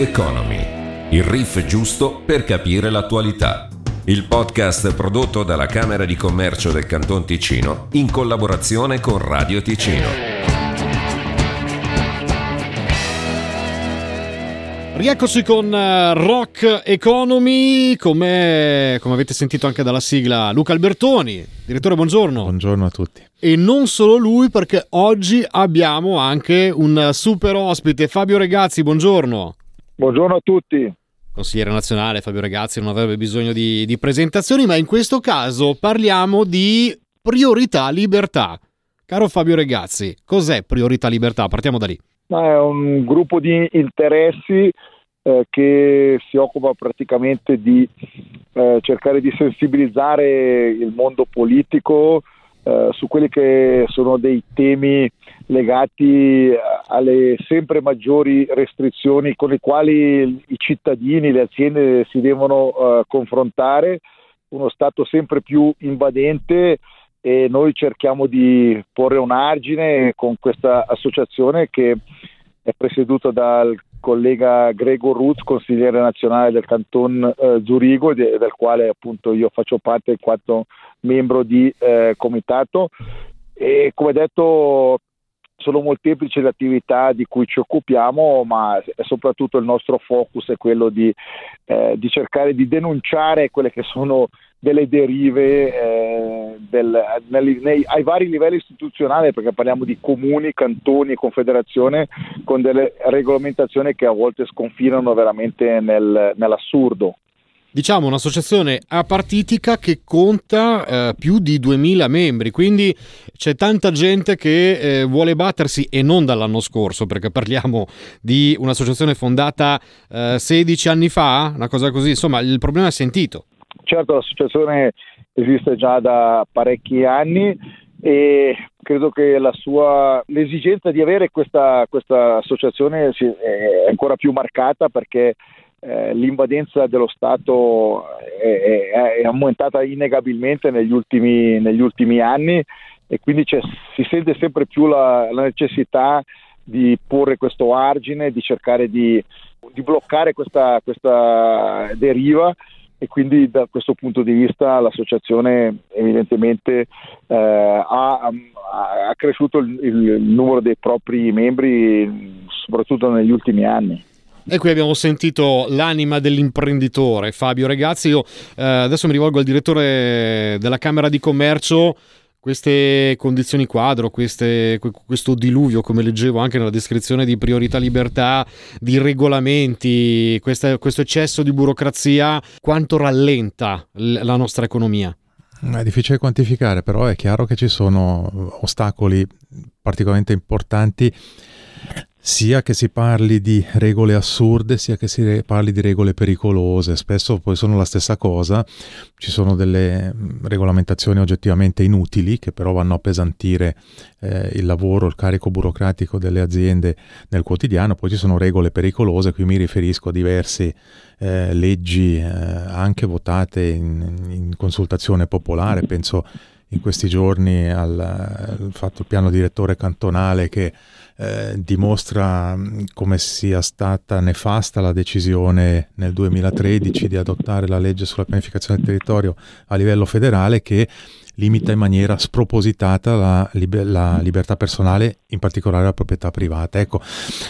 Economy, il riff giusto per capire l'attualità. Il podcast prodotto dalla Camera di Commercio del Canton Ticino in collaborazione con Radio Ticino. Rieccoci con eh, Rock Economy, come, come, avete sentito anche dalla sigla, Luca Albertoni. Direttore, buongiorno. Buongiorno a tutti. E non solo lui, perché oggi abbiamo anche un super ospite, Fabio Regazzi, buongiorno. Buongiorno a tutti. Consigliere nazionale Fabio Regazzi non avrebbe bisogno di, di presentazioni, ma in questo caso parliamo di priorità libertà. Caro Fabio Regazzi, cos'è priorità libertà? Partiamo da lì. È un gruppo di interessi eh, che si occupa praticamente di eh, cercare di sensibilizzare il mondo politico eh, su quelli che sono dei temi legati alle sempre maggiori restrizioni con le quali i cittadini, le aziende si devono uh, confrontare, uno Stato sempre più invadente e noi cerchiamo di porre un argine con questa associazione che è presieduta dal collega Gregor Ruz, consigliere nazionale del Canton eh, Zurigo, de- del quale appunto io faccio parte in quanto membro di eh, comitato. E come detto, sono molteplici le attività di cui ci occupiamo, ma soprattutto il nostro focus è quello di, eh, di cercare di denunciare quelle che sono delle derive eh, del, nei, nei, ai vari livelli istituzionali, perché parliamo di comuni, cantoni e confederazione, con delle regolamentazioni che a volte sconfinano veramente nel, nell'assurdo diciamo un'associazione apartitica che conta eh, più di 2000 membri, quindi c'è tanta gente che eh, vuole battersi e non dall'anno scorso, perché parliamo di un'associazione fondata eh, 16 anni fa, una cosa così, insomma il problema è sentito. Certo, l'associazione esiste già da parecchi anni e credo che sua, l'esigenza di avere questa, questa associazione è ancora più marcata perché eh, l'invadenza dello Stato è, è, è, aumentata innegabilmente negli ultimi, negli ultimi anni e quindi si sente sempre più la, la, necessità di porre questo argine, di cercare di, di bloccare questa, questa deriva e quindi da questo punto di vista l'associazione evidentemente eh, ha, ha, cresciuto il, il, numero dei propri membri soprattutto negli ultimi anni. E qui abbiamo sentito l'anima dell'imprenditore Fabio Regazzi. Io eh, adesso mi rivolgo al direttore della Camera di Commercio. Queste condizioni quadro, queste, questo diluvio, come leggevo anche nella descrizione di priorità libertà, di regolamenti, questa, questo eccesso di burocrazia, quanto rallenta la nostra economia? È difficile quantificare, però è chiaro che ci sono ostacoli particolarmente importanti sia che si parli di regole assurde, sia che si parli di regole pericolose, spesso poi sono la stessa cosa, ci sono delle regolamentazioni oggettivamente inutili che però vanno a pesantire eh, il lavoro, il carico burocratico delle aziende nel quotidiano, poi ci sono regole pericolose, qui mi riferisco a diverse eh, leggi eh, anche votate in, in consultazione popolare, penso in questi giorni al, al fatto il piano direttore cantonale che eh, dimostra mm, come sia stata nefasta la decisione nel 2013 di adottare la legge sulla pianificazione del territorio a livello federale che limita in maniera spropositata la, liber- la, libertà personale, in particolare la proprietà privata. Ecco,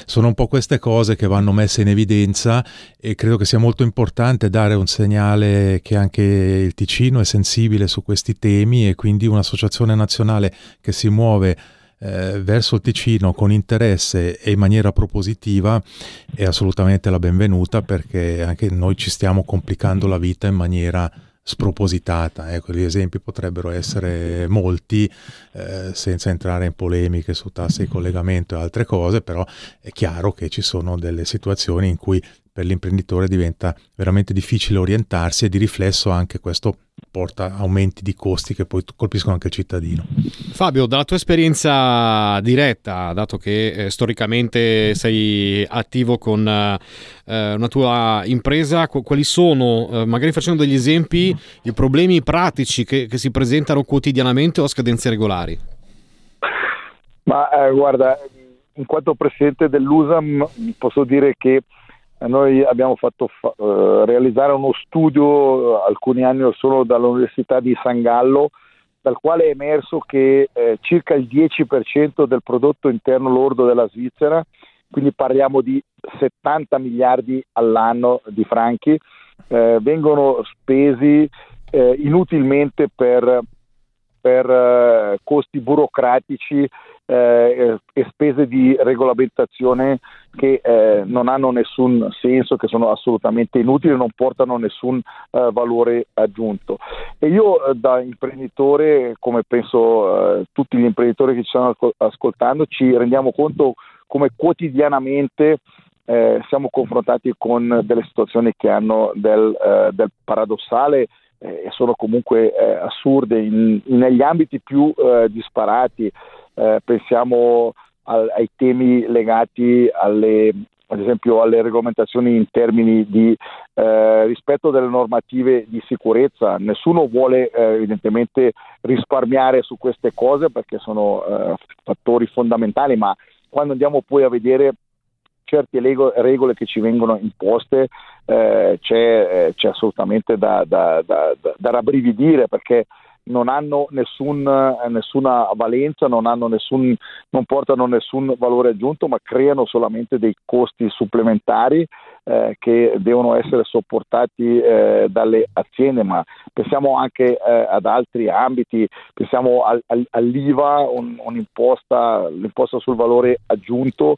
sono un po' queste cose che vanno messe in evidenza e credo che sia molto importante dare un segnale che anche il Ticino è sensibile su questi temi e quindi un'associazione nazionale che si muove eh, verso il Ticino con interesse e in maniera propositiva è assolutamente la benvenuta perché anche noi ci stiamo complicando la vita in maniera spropositata. Ecco, gli esempi potrebbero essere molti, eh, senza entrare in polemiche su tasse di collegamento e altre cose, però è chiaro che ci sono delle situazioni in cui per l'imprenditore diventa veramente difficile orientarsi e di riflesso anche questo porta aumenti di costi che poi colpiscono anche il cittadino. Fabio, dalla tua esperienza diretta, dato che eh, storicamente sei attivo con eh, una tua impresa, quali sono, eh, magari facendo degli esempi, i problemi pratici che, che, si presentano quotidianamente o a scadenze regolari? Ma eh, guarda, in quanto presidente dell'USAM posso dire che noi abbiamo fatto fa- eh, realizzare uno studio eh, alcuni anni or sono dall'Università di San Gallo, dal quale è emerso che eh, circa il 10% del prodotto interno lordo della Svizzera, quindi parliamo di 70 miliardi all'anno di franchi, eh, vengono spesi eh, inutilmente per, per eh, costi burocratici eh, e spese di regolamentazione che eh, non hanno nessun senso, che sono assolutamente inutili, non portano nessun eh, valore aggiunto. E io eh, da imprenditore, come penso eh, tutti gli imprenditori che ci stanno ascoltando, ci rendiamo conto come quotidianamente siamo confrontati con delle situazioni che hanno del, del paradossale e sono comunque assurde in, negli ambiti più disparati eh, pensiamo al, ai temi legati alle, ad esempio alle regolamentazioni in termini di eh, rispetto delle normative di sicurezza. Nessuno vuole eh, evidentemente risparmiare su queste cose perché sono eh, fattori fondamentali, ma quando andiamo poi a vedere certe regole che ci vengono imposte eh, c'è, eh, c'è, assolutamente da, da, da, da rabbrividire perché non hanno nessun, nessuna valenza, non, nessun, non, portano nessun valore aggiunto, ma creano solamente dei costi supplementari eh, che devono essere sopportati eh, dalle aziende, ma pensiamo anche eh, ad altri ambiti, pensiamo al, al, all'IVA, un, un'imposta, l'imposta sul valore aggiunto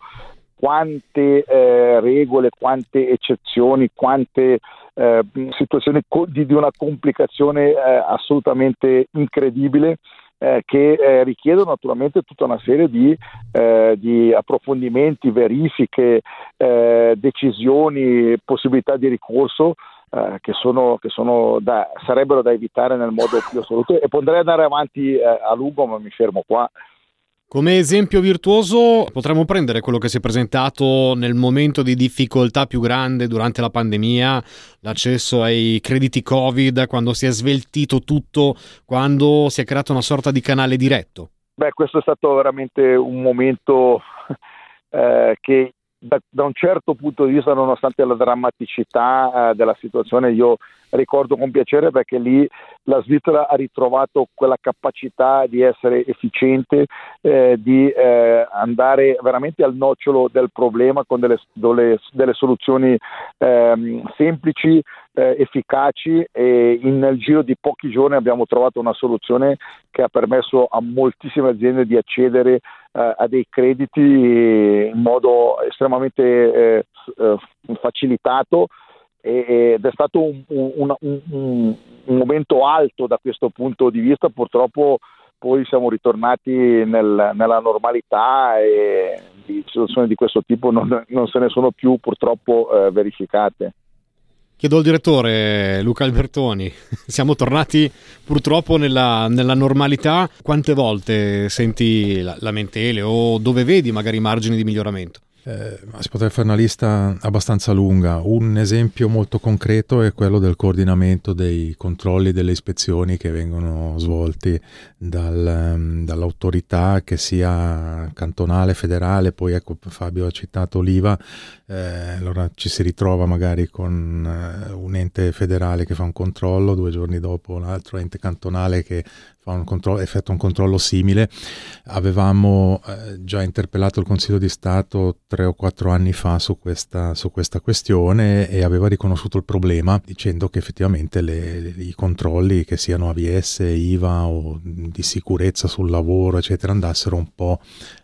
quante eh, regole, quante eccezioni, quante eh, situazioni di, di, una complicazione eh, assolutamente incredibile eh, che eh, richiedono naturalmente tutta una serie di, eh, di approfondimenti, verifiche, decisioni, possibilità di ricorso che, sono, che sono da, sarebbero da evitare nel modo più assoluto e potrei andare avanti a lungo ma mi fermo qua. Come esempio virtuoso potremmo prendere quello che si è presentato nel momento di difficoltà più grande durante la pandemia, l'accesso ai crediti Covid, quando si è sveltito tutto, quando si è creato una sorta di canale diretto. Beh, questo è stato veramente un momento eh, che da, da, un certo punto di vista, nonostante la drammaticità eh, della situazione, io ricordo con piacere perché lì la Svizzera ha ritrovato quella capacità di essere efficiente, eh, di eh, andare veramente al nocciolo del problema con delle, delle, delle soluzioni ehm, semplici, eh, efficaci e in, nel giro di pochi giorni abbiamo trovato una soluzione che ha permesso a moltissime aziende di accedere a dei crediti in modo estremamente eh, eh, facilitato ed è stato un, un, un, un, momento alto da questo punto di vista, purtroppo poi siamo ritornati nel, nella normalità e situazioni di questo tipo non, non se ne sono più purtroppo eh, verificate. Chiedo al direttore Luca Albertoni, siamo tornati purtroppo nella, nella normalità, quante volte senti lamentele o dove vedi magari margini di miglioramento? Eh, si potrebbe fare una lista abbastanza lunga. Un esempio molto concreto è quello del coordinamento dei controlli e delle ispezioni che vengono svolti dal, um, dall'autorità che sia cantonale, federale, poi ecco Fabio ha citato l'IVA, eh, allora ci si ritrova magari con uh, un ente federale che fa un controllo, due giorni dopo un altro ente cantonale che fa un controllo, effettua un controllo simile. Avevamo eh, già interpellato il Consiglio di Stato tre o quattro anni fa su questa, su questa questione e aveva riconosciuto il problema dicendo che effettivamente le, i controlli, che siano AVS, IVA o di sicurezza sul lavoro, eccetera, andassero un po'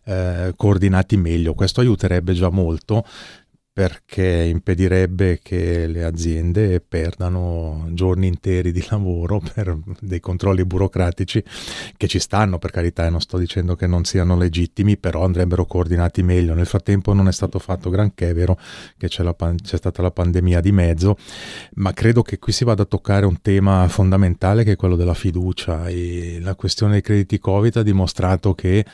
eh, coordinati meglio. Questo aiuterebbe già molto perché impedirebbe che le aziende perdano giorni interi di lavoro per dei controlli burocratici che ci stanno per carità e non sto dicendo che non siano legittimi però andrebbero coordinati meglio. Nel frattempo non è stato fatto granché è vero che c'è, la, c'è stata la pandemia di mezzo ma credo che qui si vada a toccare un tema fondamentale che è quello della fiducia. E la questione dei crediti covid ha dimostrato che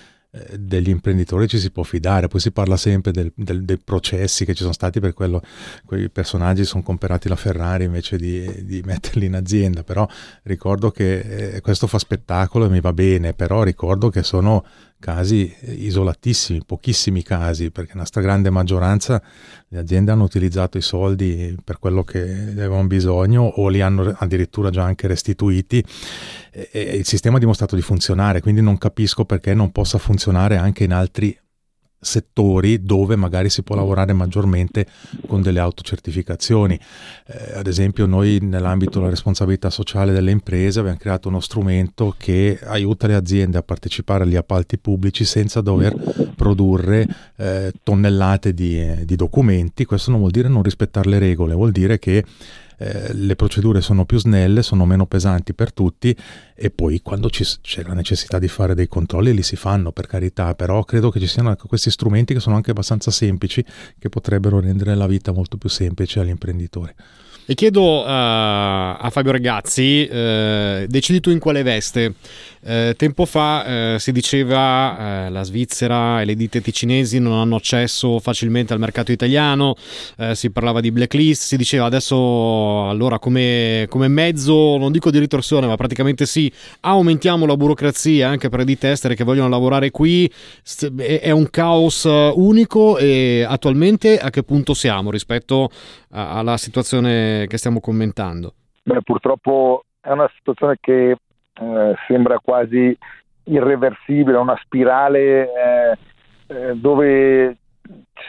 degli imprenditori ci si può fidare, poi si parla sempre del, del, dei processi che ci sono stati per quello, quei personaggi sono comprati la Ferrari invece di, di metterli in azienda, però ricordo che eh, questo fa spettacolo e mi va bene, però ricordo che sono casi isolatissimi, pochissimi casi, perché la stragrande maggioranza le aziende hanno utilizzato i soldi per quello che avevano bisogno o li hanno addirittura già anche restituiti e, e il sistema ha dimostrato di funzionare, quindi non capisco perché non possa funzionare anche in altri settori dove magari si può lavorare maggiormente con delle autocertificazioni. Eh, ad esempio noi nell'ambito della responsabilità sociale delle imprese abbiamo creato uno strumento che aiuta le aziende a partecipare agli appalti pubblici senza dover produrre eh, tonnellate di, eh, di documenti. Questo non vuol dire non rispettare le regole, vuol dire che eh, le procedure sono più snelle, sono meno pesanti per tutti e poi quando ci, c'è la necessità di fare dei controlli li si fanno per carità, però credo che ci siano questi strumenti che sono anche abbastanza semplici che potrebbero rendere la vita molto più semplice agli imprenditori. E chiedo uh, a Fabio Ragazzi, uh, decidi tu in quale veste? Uh, tempo fa si diceva la Svizzera e le ditte ticinesi non hanno accesso facilmente al mercato italiano, si parlava di blacklist, si diceva adesso allora come, come, mezzo, non dico di ritorsione, ma praticamente sì, aumentiamo la burocrazia anche per le ditte estere che vogliono lavorare qui, è un caos unico e attualmente a che punto siamo rispetto alla situazione che stiamo commentando? Beh, purtroppo è una situazione che eh, sembra quasi irreversibile, una spirale eh, eh, dove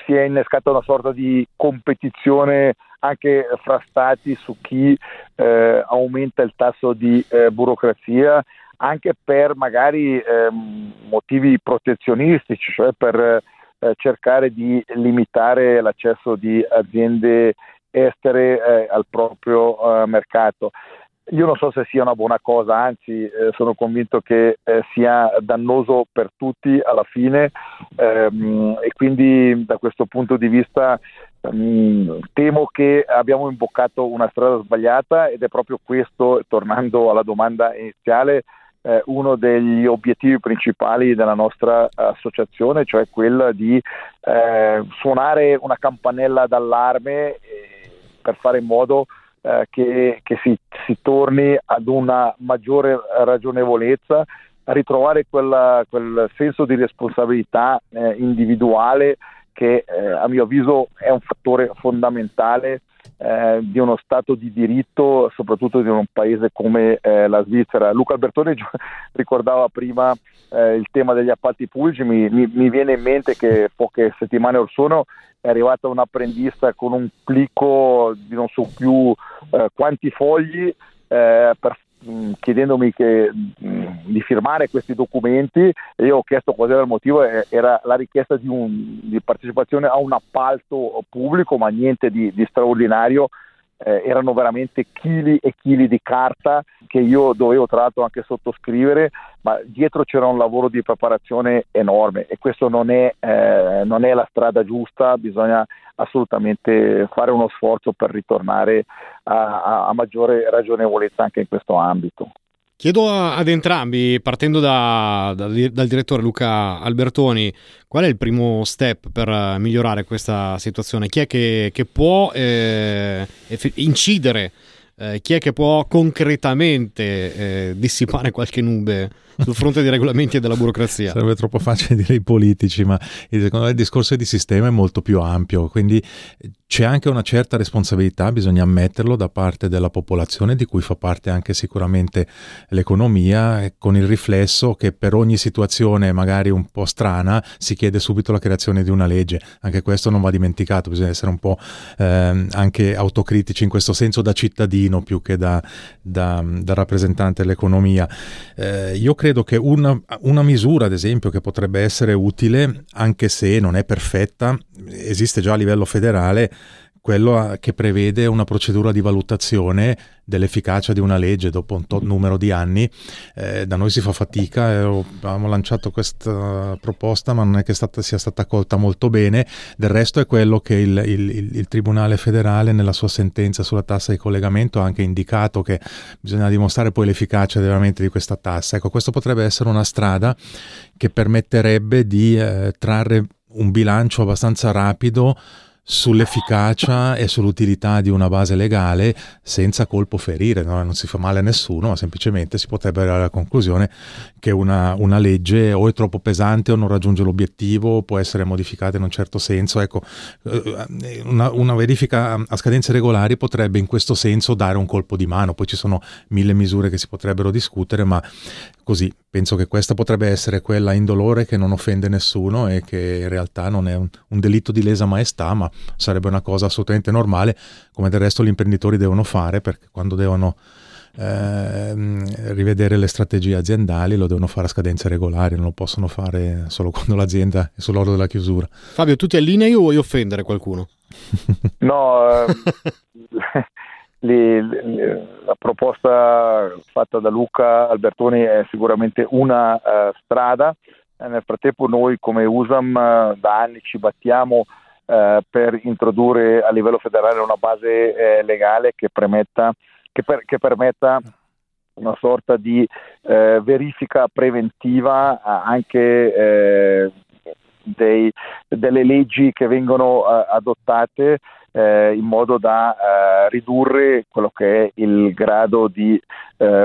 si è innescata una sorta di competizione anche fra stati su chi eh, aumenta il tasso di eh, burocrazia anche per magari ehm, motivi protezionistici, cioè per eh, cercare di limitare l'accesso di aziende estere eh, al proprio eh, mercato. Io non so se sia una buona cosa, anzi eh, sono convinto che eh, sia dannoso per tutti alla fine ehm, e quindi da questo punto di vista ehm, temo che abbiamo imboccato una strada sbagliata ed è proprio questo, tornando alla domanda iniziale, eh, uno degli obiettivi principali della nostra associazione, cioè quella di eh, suonare una campanella d'allarme per fare in modo eh, che, che si, si, torni ad una maggiore ragionevolezza, a ritrovare quella, quel senso di responsabilità eh, individuale che eh, a mio avviso è un fattore fondamentale eh, di uno Stato di diritto, soprattutto di un paese come eh, la Svizzera. Luca Albertoni ricordava prima eh, il tema degli appalti pubblici, mi, mi, mi, viene in mente che poche settimane or sono è arrivata un'apprendista con un plicco di non so più eh, quanti fogli eh, per, chiedendomi che, mm, di firmare questi documenti e io ho chiesto qual era il motivo, era la richiesta di, un, di partecipazione a un appalto pubblico, ma niente di, di straordinario eh, erano veramente chili e chili di carta che io dovevo tra l'altro anche sottoscrivere, ma dietro c'era un lavoro di preparazione enorme e questo non è, eh, non è la strada giusta, bisogna assolutamente fare uno sforzo per ritornare a, a, a maggiore ragionevolezza anche in questo ambito. Chiedo ad entrambi, partendo da, da, dal direttore Luca Albertoni, qual è il primo step per migliorare questa situazione? Chi è che, che può eh, incidere? Eh, chi è che può concretamente eh, dissipare qualche nube sul fronte dei regolamenti e della burocrazia? Sarebbe troppo facile dire i politici, ma secondo me il discorso di sistema è molto più ampio, quindi c'è anche una certa responsabilità, bisogna ammetterlo, da parte della popolazione, di cui fa parte anche sicuramente l'economia, con il riflesso che per ogni situazione magari un po' strana si chiede subito la creazione di una legge. Anche questo non va dimenticato, bisogna essere un po' eh, anche autocritici in questo senso da cittadino più che da, da, da rappresentante dell'economia. Eh, io credo che una, una misura, ad esempio, che potrebbe essere utile, anche se non è perfetta, esiste già a livello federale, quello che prevede una procedura di valutazione dell'efficacia di una legge dopo un tot numero di anni. Eh, da noi si fa fatica, eh, abbiamo lanciato questa proposta ma non è che stata, sia stata accolta molto bene, del resto è quello che il, il, il, Tribunale federale nella sua sentenza sulla tassa di collegamento ha anche indicato che bisogna dimostrare poi l'efficacia veramente di questa tassa. Ecco, questo potrebbe essere una strada che permetterebbe di eh, trarre un bilancio abbastanza rapido sull'efficacia e sull'utilità di una base legale senza colpo ferire, no? non si fa male a nessuno, ma semplicemente si potrebbe arrivare alla conclusione che una, una, legge o è troppo pesante o non raggiunge l'obiettivo, può essere modificata in un certo senso. Ecco, eh, una, una verifica a scadenze regolari potrebbe in questo senso dare un colpo di mano, poi ci sono mille misure che si potrebbero discutere, ma così penso che questa potrebbe essere quella indolore che non offende nessuno e che in realtà non è un, un delitto di lesa maestà, ma sarebbe una cosa assolutamente normale, come del resto gli imprenditori devono fare, perché quando devono eh, rivedere le strategie aziendali lo devono fare a scadenze regolari, non lo possono fare solo quando l'azienda è sull'orlo della chiusura. Fabio, tu ti allinei o vuoi offendere qualcuno? no, eh, le, le, la proposta fatta da Luca Albertoni è sicuramente una uh, strada. nel frattempo noi come USAM uh, da anni ci battiamo eh, per introdurre a livello federale una base eh, legale che, permetta, che, per, che, permetta una sorta di eh, verifica preventiva anche eh, dei, delle leggi che vengono eh, adottate eh, in modo da ridurre quello che è il grado di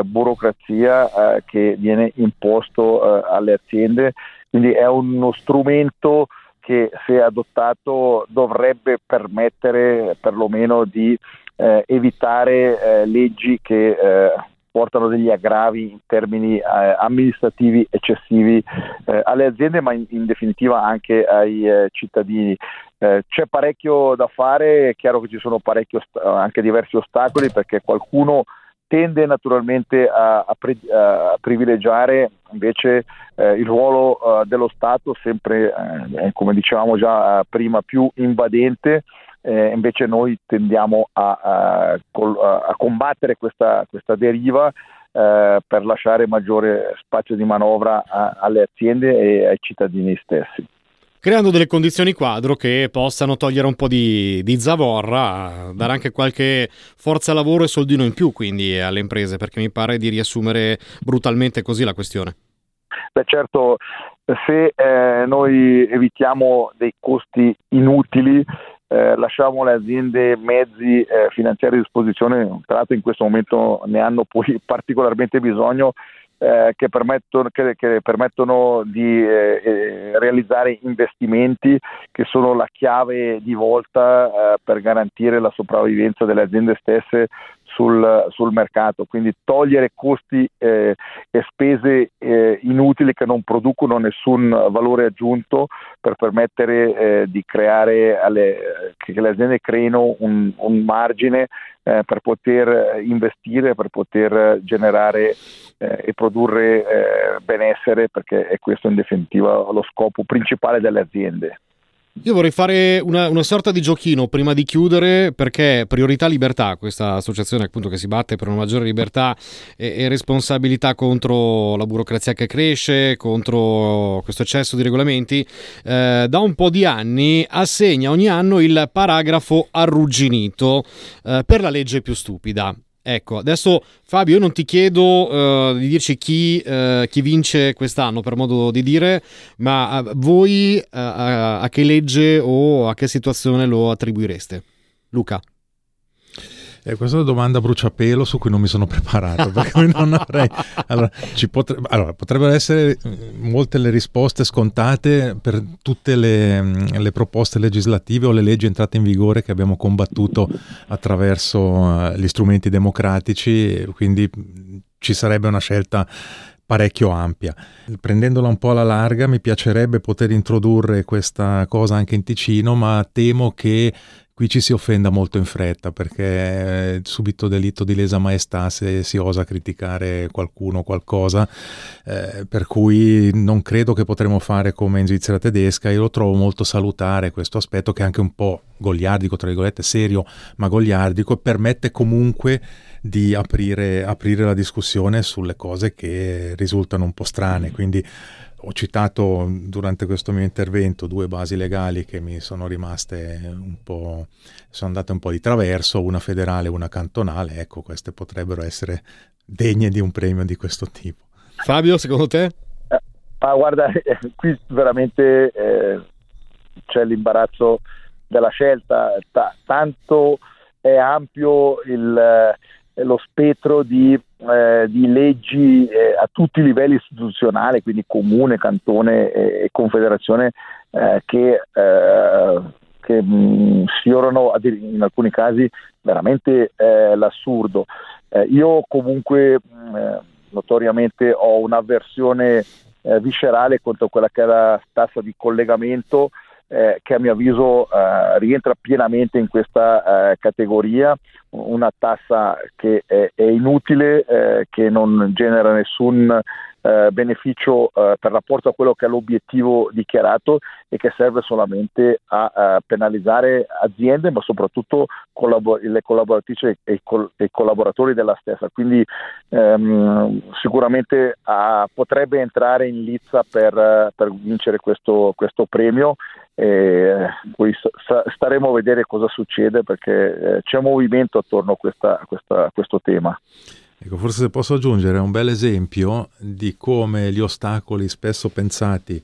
burocrazia che viene imposto alle aziende. Quindi è uno strumento che se adottato dovrebbe permettere perlomeno di eh, evitare eh, leggi che eh, portano degli aggravi in termini eh, amministrativi eccessivi eh, alle aziende ma in, in, definitiva anche ai eh, cittadini. c'è parecchio da fare, è chiaro che ci sono parecchi anche diversi ostacoli perché qualcuno tende naturalmente a, a, pri- a privilegiare invece eh, il ruolo eh, dello Stato sempre, eh, come dicevamo già prima, più invadente, invece noi tendiamo a, a combattere questa, questa deriva per lasciare maggiore spazio di manovra alle aziende e ai cittadini stessi creando delle condizioni quadro che possano togliere un po' di, di zavorra, dare anche qualche forza lavoro e soldino in più quindi alle imprese, perché mi pare di riassumere brutalmente così la questione. Beh certo, se eh, noi evitiamo dei costi inutili, eh, lasciamo le aziende mezzi eh, finanziari a disposizione, tra l'altro in questo momento ne hanno poi particolarmente bisogno, eh, che, permettono, che, che, permettono, di eh, eh, realizzare investimenti che sono la chiave di volta eh, per garantire la sopravvivenza delle aziende stesse sul, sul mercato, quindi togliere costi eh, e spese eh, inutili che non producono nessun valore aggiunto per permettere di creare alle, che le aziende creino un, un margine per poter investire, per poter generare eh, e produrre eh, benessere perché è questo in definitiva lo scopo principale delle aziende. Io vorrei fare una, una, sorta di giochino prima di chiudere perché Priorità Libertà, questa associazione appunto che si batte per una maggiore libertà e, e, responsabilità contro la burocrazia che cresce, contro questo eccesso di regolamenti, eh, da un po' di anni assegna ogni anno il paragrafo arrugginito eh, per la legge più stupida. Ecco, adesso Fabio, io non ti chiedo uh, di dirci chi, uh, chi, vince quest'anno, per modo di dire, ma uh, voi a che legge o a che situazione lo attribuireste? Luca. Eh, questa è una domanda a bruciapelo su cui non mi sono preparato, avrei... Allora, potre... allora, potrebbero essere mm, molte le risposte scontate per tutte le, mm, le, proposte legislative o le leggi entrate in vigore che abbiamo combattuto attraverso uh, gli strumenti democratici, quindi mm, ci sarebbe una scelta parecchio ampia. Prendendola un po' alla larga mi piacerebbe poter introdurre questa cosa anche in Ticino, ma temo che qui ci si offenda molto in fretta perché è subito delitto di lesa maestà se si osa criticare qualcuno o qualcosa, eh, per cui non credo che potremo fare come in Svizzera tedesca, io lo trovo molto salutare questo aspetto che è anche un po' goliardico, tra virgolette, serio, ma goliardico e permette comunque di aprire, aprire la discussione sulle cose che risultano un po' strane, quindi ho citato durante questo mio intervento due basi legali che mi sono rimaste un po', sono andate un po' di traverso, una federale e una cantonale, ecco queste potrebbero essere degne di un premio di questo tipo. Fabio, secondo te? Eh, ah, guarda, qui veramente eh, c'è l'imbarazzo della scelta, T- tanto è ampio il, eh, lo spettro di, eh, di leggi eh, a tutti i livelli istituzionali, quindi comune, cantone e, confederazione, eh, che, eh, che mh, sfiorano in alcuni casi veramente eh, l'assurdo. io comunque mh, notoriamente ho un'avversione viscerale contro quella che è la tassa di collegamento eh, che a mio avviso eh, rientra pienamente in questa eh, categoria, una tassa che è, è inutile, eh, che non genera nessun eh, beneficio eh, per rapporto a quello che è l'obiettivo dichiarato e che serve solamente a, a penalizzare aziende, ma soprattutto collabor- le collaboratrici e i col- collaboratori della stessa. Quindi ehm, sicuramente ah, potrebbe entrare in lizza per, per vincere questo, questo premio e poi staremo a vedere cosa succede perché eh, c'è movimento attorno a, questa, a, questa, a questo tema. Ecco, forse se posso aggiungere un bel esempio di come gli ostacoli spesso pensati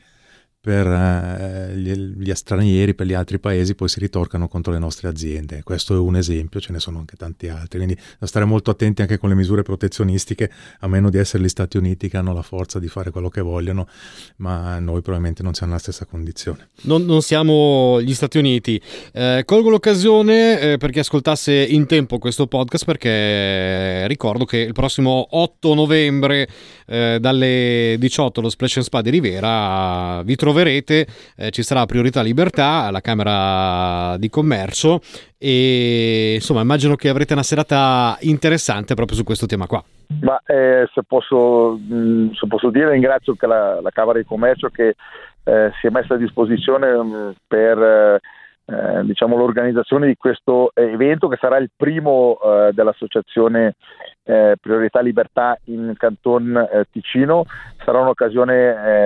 per eh, gli, gli, stranieri, per gli altri paesi, poi si ritorcano contro le nostre aziende. Questo è un esempio, ce ne sono anche tanti altri. Quindi da stare molto attenti anche con le misure protezionistiche, a meno di essere gli Stati Uniti che hanno la forza di fare quello che vogliono, ma noi probabilmente non siamo nella stessa condizione. Non, non siamo gli Stati Uniti. Eh, colgo l'occasione eh, per chi ascoltasse in tempo questo podcast perché ricordo che il prossimo 8 novembre eh, dalle 18 allo Splash and Spa di Rivera vi troverete eh, ci sarà priorità libertà alla Camera di Commercio e insomma immagino che avrete una serata interessante proprio su questo tema qua. Ma eh, se, posso, mh, mm, se, posso, dire ringrazio la, la, Camera di Commercio che eh, si è messa a disposizione mh, mm, per eh, diciamo, l'organizzazione di questo evento che sarà il primo eh, dell'associazione eh, Priorità Libertà in Canton eh, Ticino, sarà un'occasione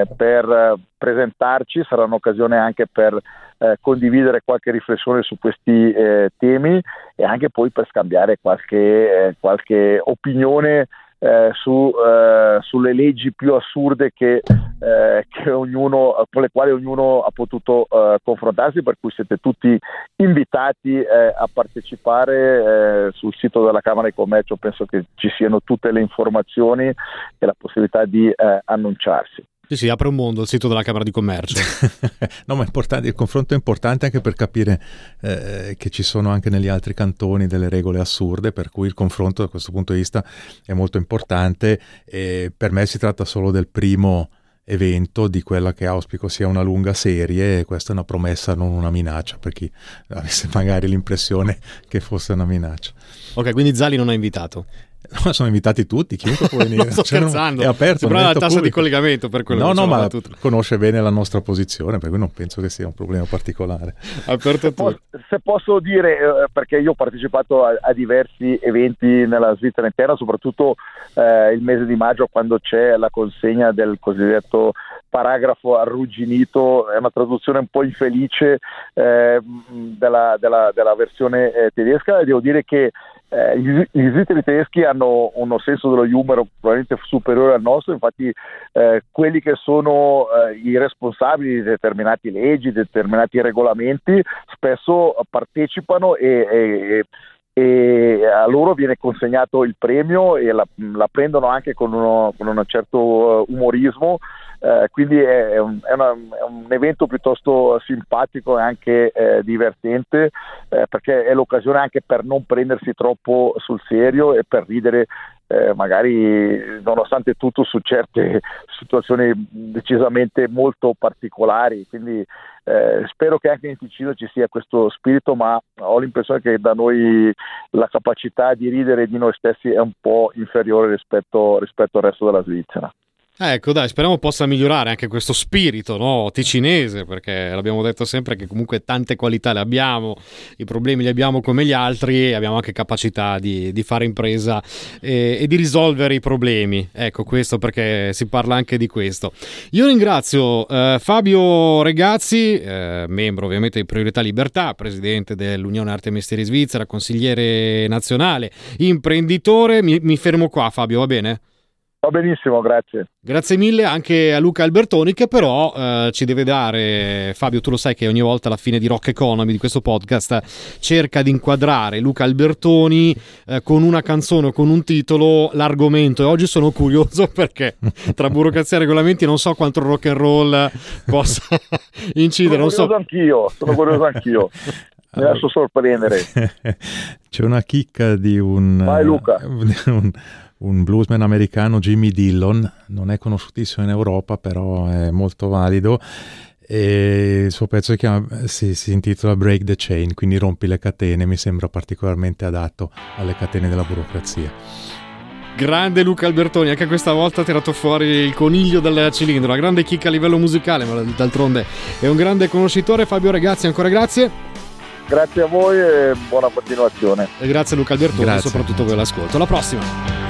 eh, per presentarci, sarà un'occasione anche per eh, condividere qualche riflessione su questi temi e anche poi per scambiare qualche, qualche opinione eh, su, eh, sulle leggi più assurde che, eh, che ognuno, con le quali ognuno ha potuto eh, confrontarsi, per cui siete tutti invitati eh, a partecipare sul sito della Camera di Commercio, penso che ci siano tutte le informazioni e la possibilità di annunciarsi. Sì, sì, apre un mondo il sito della Camera di Commercio. no, ma il confronto è importante anche per capire eh, che ci sono anche negli altri cantoni delle regole assurde, per cui il confronto da questo punto di vista è molto importante. E per me si tratta solo del primo evento di quella che auspico sia una lunga serie e questa è una promessa, non una minaccia, per chi avesse magari l'impressione che fosse una minaccia. Ok, quindi Zali non ha invitato. No, sono invitati tutti, chiunque può venire. sto cioè, scherzando. È aperto. Sembra la tassa pubblico. di collegamento per quello No, no, ma conosce bene la nostra posizione, per cui non penso che sia un problema particolare. Aperto se, posso, se posso dire, eh, perché io ho partecipato a, a, diversi eventi nella Svizzera interna, soprattutto eh, il mese di maggio quando c'è la consegna del cosiddetto paragrafo arrugginito, è una traduzione un po' infelice eh, della, della, della, versione eh, tedesca. Devo dire che eh, gli, gli svizzeri tedeschi hanno uno senso dello humor probabilmente superiore al nostro, infatti eh, quelli che sono eh, i responsabili di determinate leggi, determinati regolamenti, spesso partecipano e, e, e a loro viene consegnato il premio e la, la prendono anche con, uno, con un certo umorismo eh, quindi è un, è, una, è, un, evento piuttosto simpatico e anche eh, divertente eh, perché è l'occasione anche per non prendersi troppo sul serio e per ridere eh, magari nonostante tutto su certe situazioni decisamente molto particolari. Quindi eh, spero che anche in Ticino ci sia questo spirito, ma ho l'impressione che da noi la capacità di ridere di noi stessi è un po' inferiore rispetto, rispetto al resto della Svizzera. Ecco, dai, speriamo possa migliorare anche questo spirito no? ticinese, perché l'abbiamo detto sempre che comunque tante qualità le abbiamo, i problemi li abbiamo come gli altri e abbiamo anche capacità di, di fare impresa e, e, di risolvere i problemi. Ecco, questo perché si parla anche di questo. Io ringrazio eh, Fabio Regazzi, eh, membro ovviamente di Priorità Libertà, presidente dell'Unione Arte e Mestieri Svizzera, consigliere nazionale, imprenditore. Mi, mi fermo qua, Fabio, va bene? Va benissimo, grazie. Grazie mille anche a Luca Albertoni che però eh, ci deve dare, Fabio tu lo sai che ogni volta alla fine di Rock Economy, di questo podcast, cerca di inquadrare Luca Albertoni eh, con una canzone o con un titolo l'argomento e oggi sono curioso perché tra burocrazia e regolamenti non so quanto il rock and roll possa incidere. Sono curioso so. anch'io, sono curioso anch'io. Mi lascio sorprendere. C'è una chicca di un... Vai Luca. Un, un bluesman americano, Jimmy Dillon, non è conosciutissimo in Europa, però è molto valido. E il suo pezzo si, chiama, si, si, intitola Break the Chain, quindi rompi le catene, mi sembra particolarmente adatto alle catene della burocrazia. Grande Luca Albertoni, anche questa volta ha tirato fuori il coniglio dal cilindro, una grande chicca a livello musicale, ma d'altronde è un grande conoscitore. Fabio Ragazzi, ancora grazie. Grazie a voi e buona continuazione. E grazie Luca Albertoni, grazie. soprattutto per l'ascolto. Alla prossima.